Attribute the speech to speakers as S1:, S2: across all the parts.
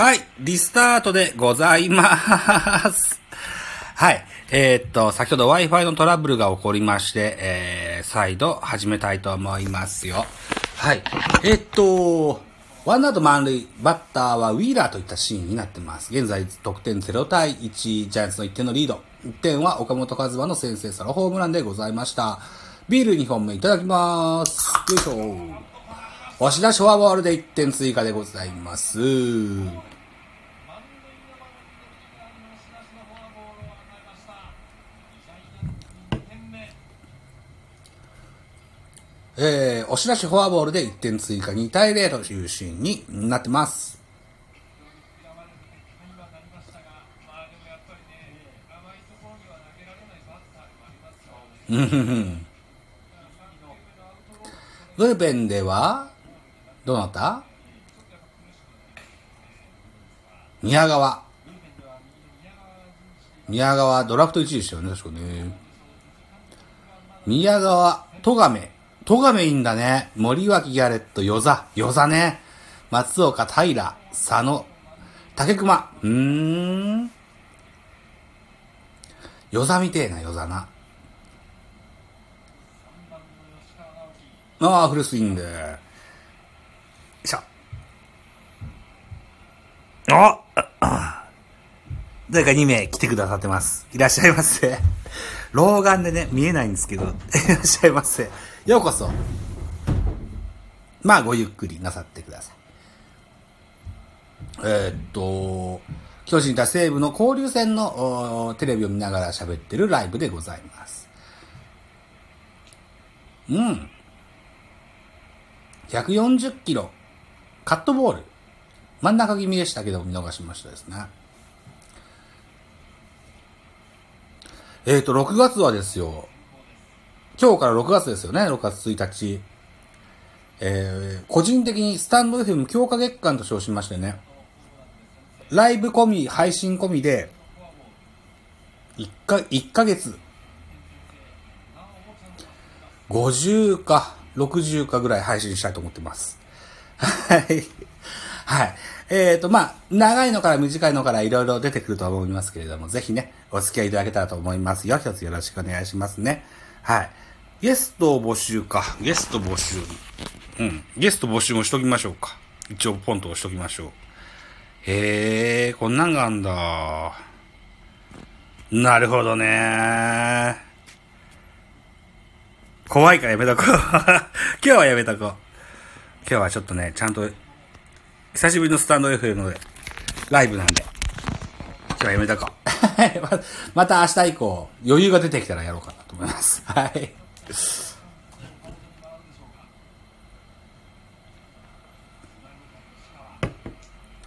S1: はい、リスタートでございます。はい。えーっと、先ほど Wi-Fi のトラブルが起こりまして、えー、再度始めたいと思いますよ。はい。えーっと、ワンアウト満塁、バッターはウィーラーといったシーンになってます。現在、得点0対1、ジャイアンツの1点のリード。1点は岡本和真の先制ソロホームランでございました。ビール2本目いただきます。よいしょ。押し出しフォアボールで1点追加でございます。えー、押し出しフォアボールで1点追加2対0というシーンになってます。ブルペンでは、どなた？宮川。宮川、ドラフト1位でしたよね、確かね。宮川、戸亀。戸亀いいんだね。森脇ギャレット、与座。与座ね。松岡、平、佐野、竹熊。うーん。与座みてえな、与座な。ああ、フルスイング。よいしょ。あ誰か2名来てくださってます。いらっしゃいませ。老眼でね、見えないんですけど、いらっしゃいませ。ようこそ。まあ、ごゆっくりなさってください。えーっと、巨人対西武の交流戦のテレビを見ながら喋ってるライブでございます。うん。140キロ、カットボール。真ん中気味でしたけど、見逃しましたですね。えっ、ー、と、6月はですよ。今日から6月ですよね、6月1日。えー、個人的にスタンド FM 強化月間と称しましてね。ライブ込み、配信込みで、1か、1ヶ月、50か60かぐらい配信したいと思ってます。はい。はい。えっ、ー、と、まあ、長いのから短いのからいろいろ出てくると思いますけれども、ぜひね、お付き合いいただけたらと思いますよ。一つよろしくお願いしますね。はい。ゲストを募集か。ゲスト募集。うん。ゲスト募集もしときましょうか。一応ポンと押しときましょう。へえ、こんなんがあんだ。なるほどね。怖いからやめとこう。今日はやめとこう。今日はちょっとね、ちゃんと、久しぶりのスタンド FM のライブなんで、今日はやめとこう。また明日以降、余裕が出てきたらやろうかなと思います。はい。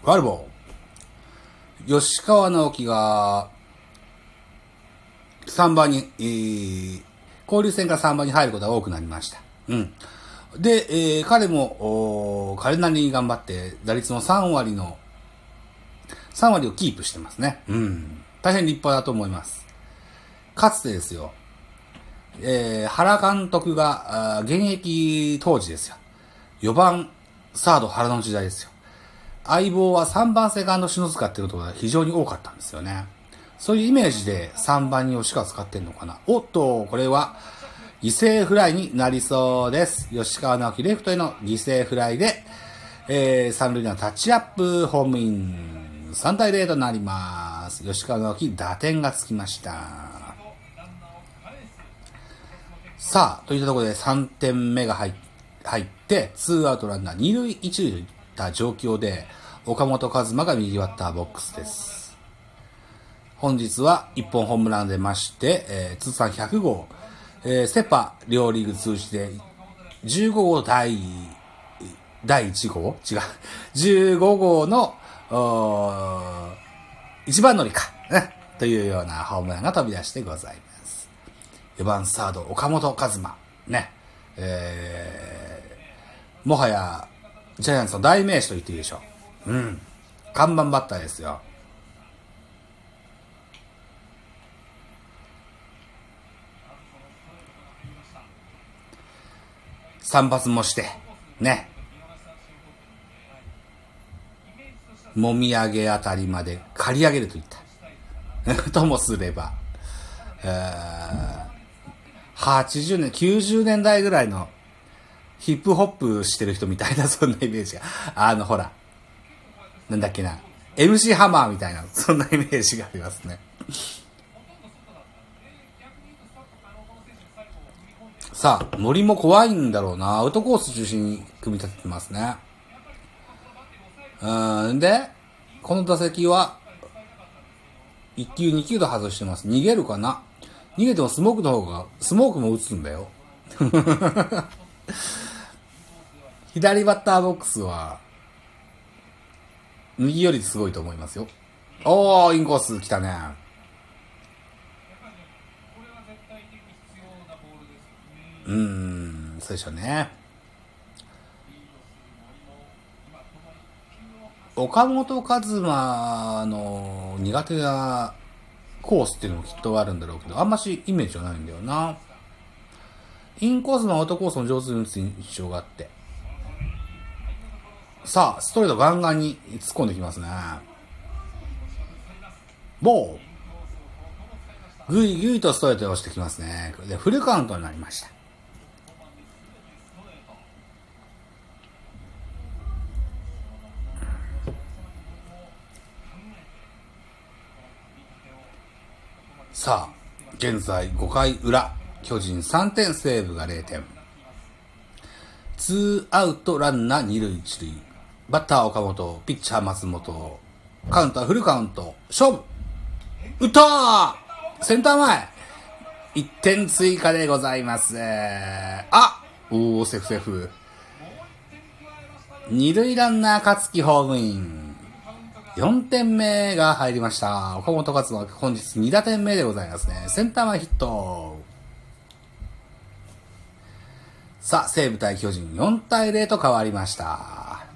S1: ワルボー。吉川直樹が、3番に、えー、交流戦から3番に入ることが多くなりました。うん。で、えー、彼も、彼なりに頑張って、打率の3割の、3割をキープしてますね。うん。大変立派だと思います。かつてですよ、えー、原監督が、現役当時ですよ。4番、サード原の時代ですよ。相棒は3番セカンド篠塚っていうことが非常に多かったんですよね。そういうイメージで3番に吉川使ってんのかな。おっと、これは犠牲フライになりそうです。吉川直樹レフトへの犠牲フライで、えー、三塁のタッチアップホームイン3対0となります。吉川直樹打点がつきました。さあ、といったところで3点目が入って、ツーアウトランナー2塁1塁といった状況で、岡本和真が右バッターボックスです。本日は1本ホームラン出まして、えー、通算100号、えー、セパ両リーグ通じて15号第、第1号？違う。15号の、一番乗りか、ね。というようなホームランが飛び出してございます。4番サード、岡本和真。ね。えー、もはや、ジャイアンツの代名詞と言っていいでしょう。うん。看板バッターですよ。散髪もして、ね。もみ上げあたりまで刈り上げるといった。ともすれば、80年、90年代ぐらいのヒップホップしてる人みたいな、そんなイメージが。あの、ほら、なんだっけな、MC ハマーみたいな、そんなイメージがありますね。さあ、森も怖いんだろうな。アウトコース中心に組み立ててますね。うん、で、この打席は、1球2球と外してます。逃げるかな？逃げてもスモークの方が、スモークも打つんだよ。左バッターボックスは、右よりすごいと思いますよ。おー、インコース来たね。うーん、そうでしょうね。岡本和真の苦手なコースっていうのもきっとあるんだろうけど、あんましイメージはないんだよな。インコースもアウトコースも上手に打つ印象があって。さあ、ストレートガンガンに突っ込んできますね。ボーぐいぐいとストレートをしてきますね。でフルカウントになりました。さあ、現在5回裏、巨人3点、西武が0点。ツーアウトランナー2塁1塁。バッター岡本、ピッチャー松本。カウントはフルカウント。勝負打ったセンター前 !1 点追加でございます。あおー、セーフセーフ。二塁ランナー勝木ホームイン。4点目が入りました。岡本勝は本日2打点目でございますね。センター前ヒット。さあ、西武対巨人4対0と変わりました。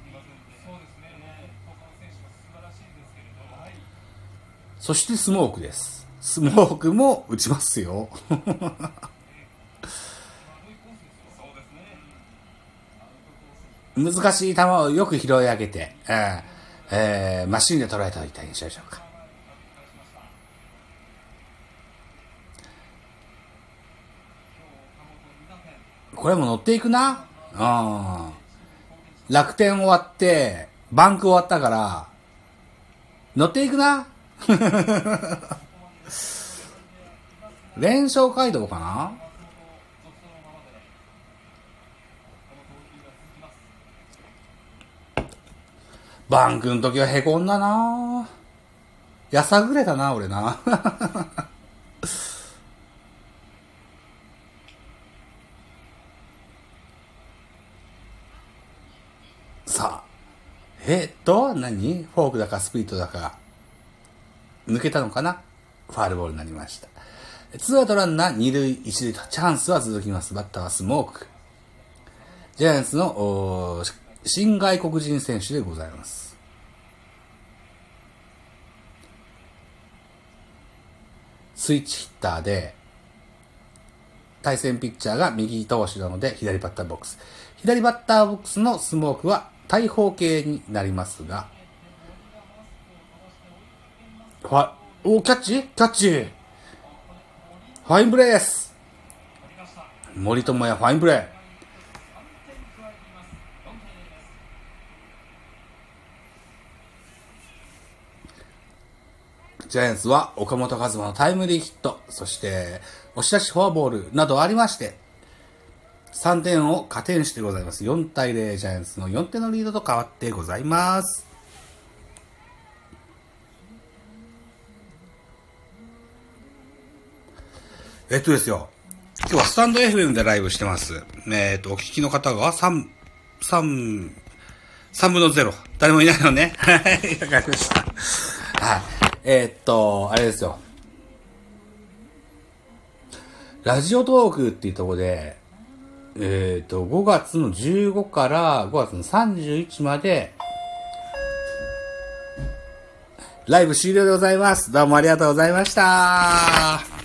S1: そしてスモークです。スモークも打ちますよ。難しい球をよく拾い上げて、えーえーマシンで捉えたといた印象でしょうか。これも乗っていくな。うん。楽天終わって、バンク終わったから、乗っていくな。連勝街道かなバンクの時はへこんだなやさぐれたな、俺な。さあ。えっと、何？フォークだかスプリットだか、抜けたのかな？ファールボールになりました。ツーアウトランナー二塁一塁とチャンスは続きます。バッターはスモーク。ジャイアンツのおー新外国人選手でございます。スイッチヒッターで、対戦ピッチャーが右投手なので左バッターボックス。左バッターボックスのスモークは大砲系になりますが、ファ、おキャッチ？キャッチ。ファインプレーです。森友哉ファインプレー。ジャイアンツは岡本和真のタイムリーヒット、そして押し出しフォアボールなどありまして、3点を加点してございます。4対0、ジャイアンツの4点のリードと変わってございます。えっとですよ。今日はスタンド FM でライブしてます。えっと、お聞きの方が3、3、3分の0。誰もいないのね。はい、わかりました。はい。えーっと、あれですよ。ラジオトークっていうとこで、えーっと、5月の15から5月の31まで、ライブ終了でございます。どうもありがとうございました。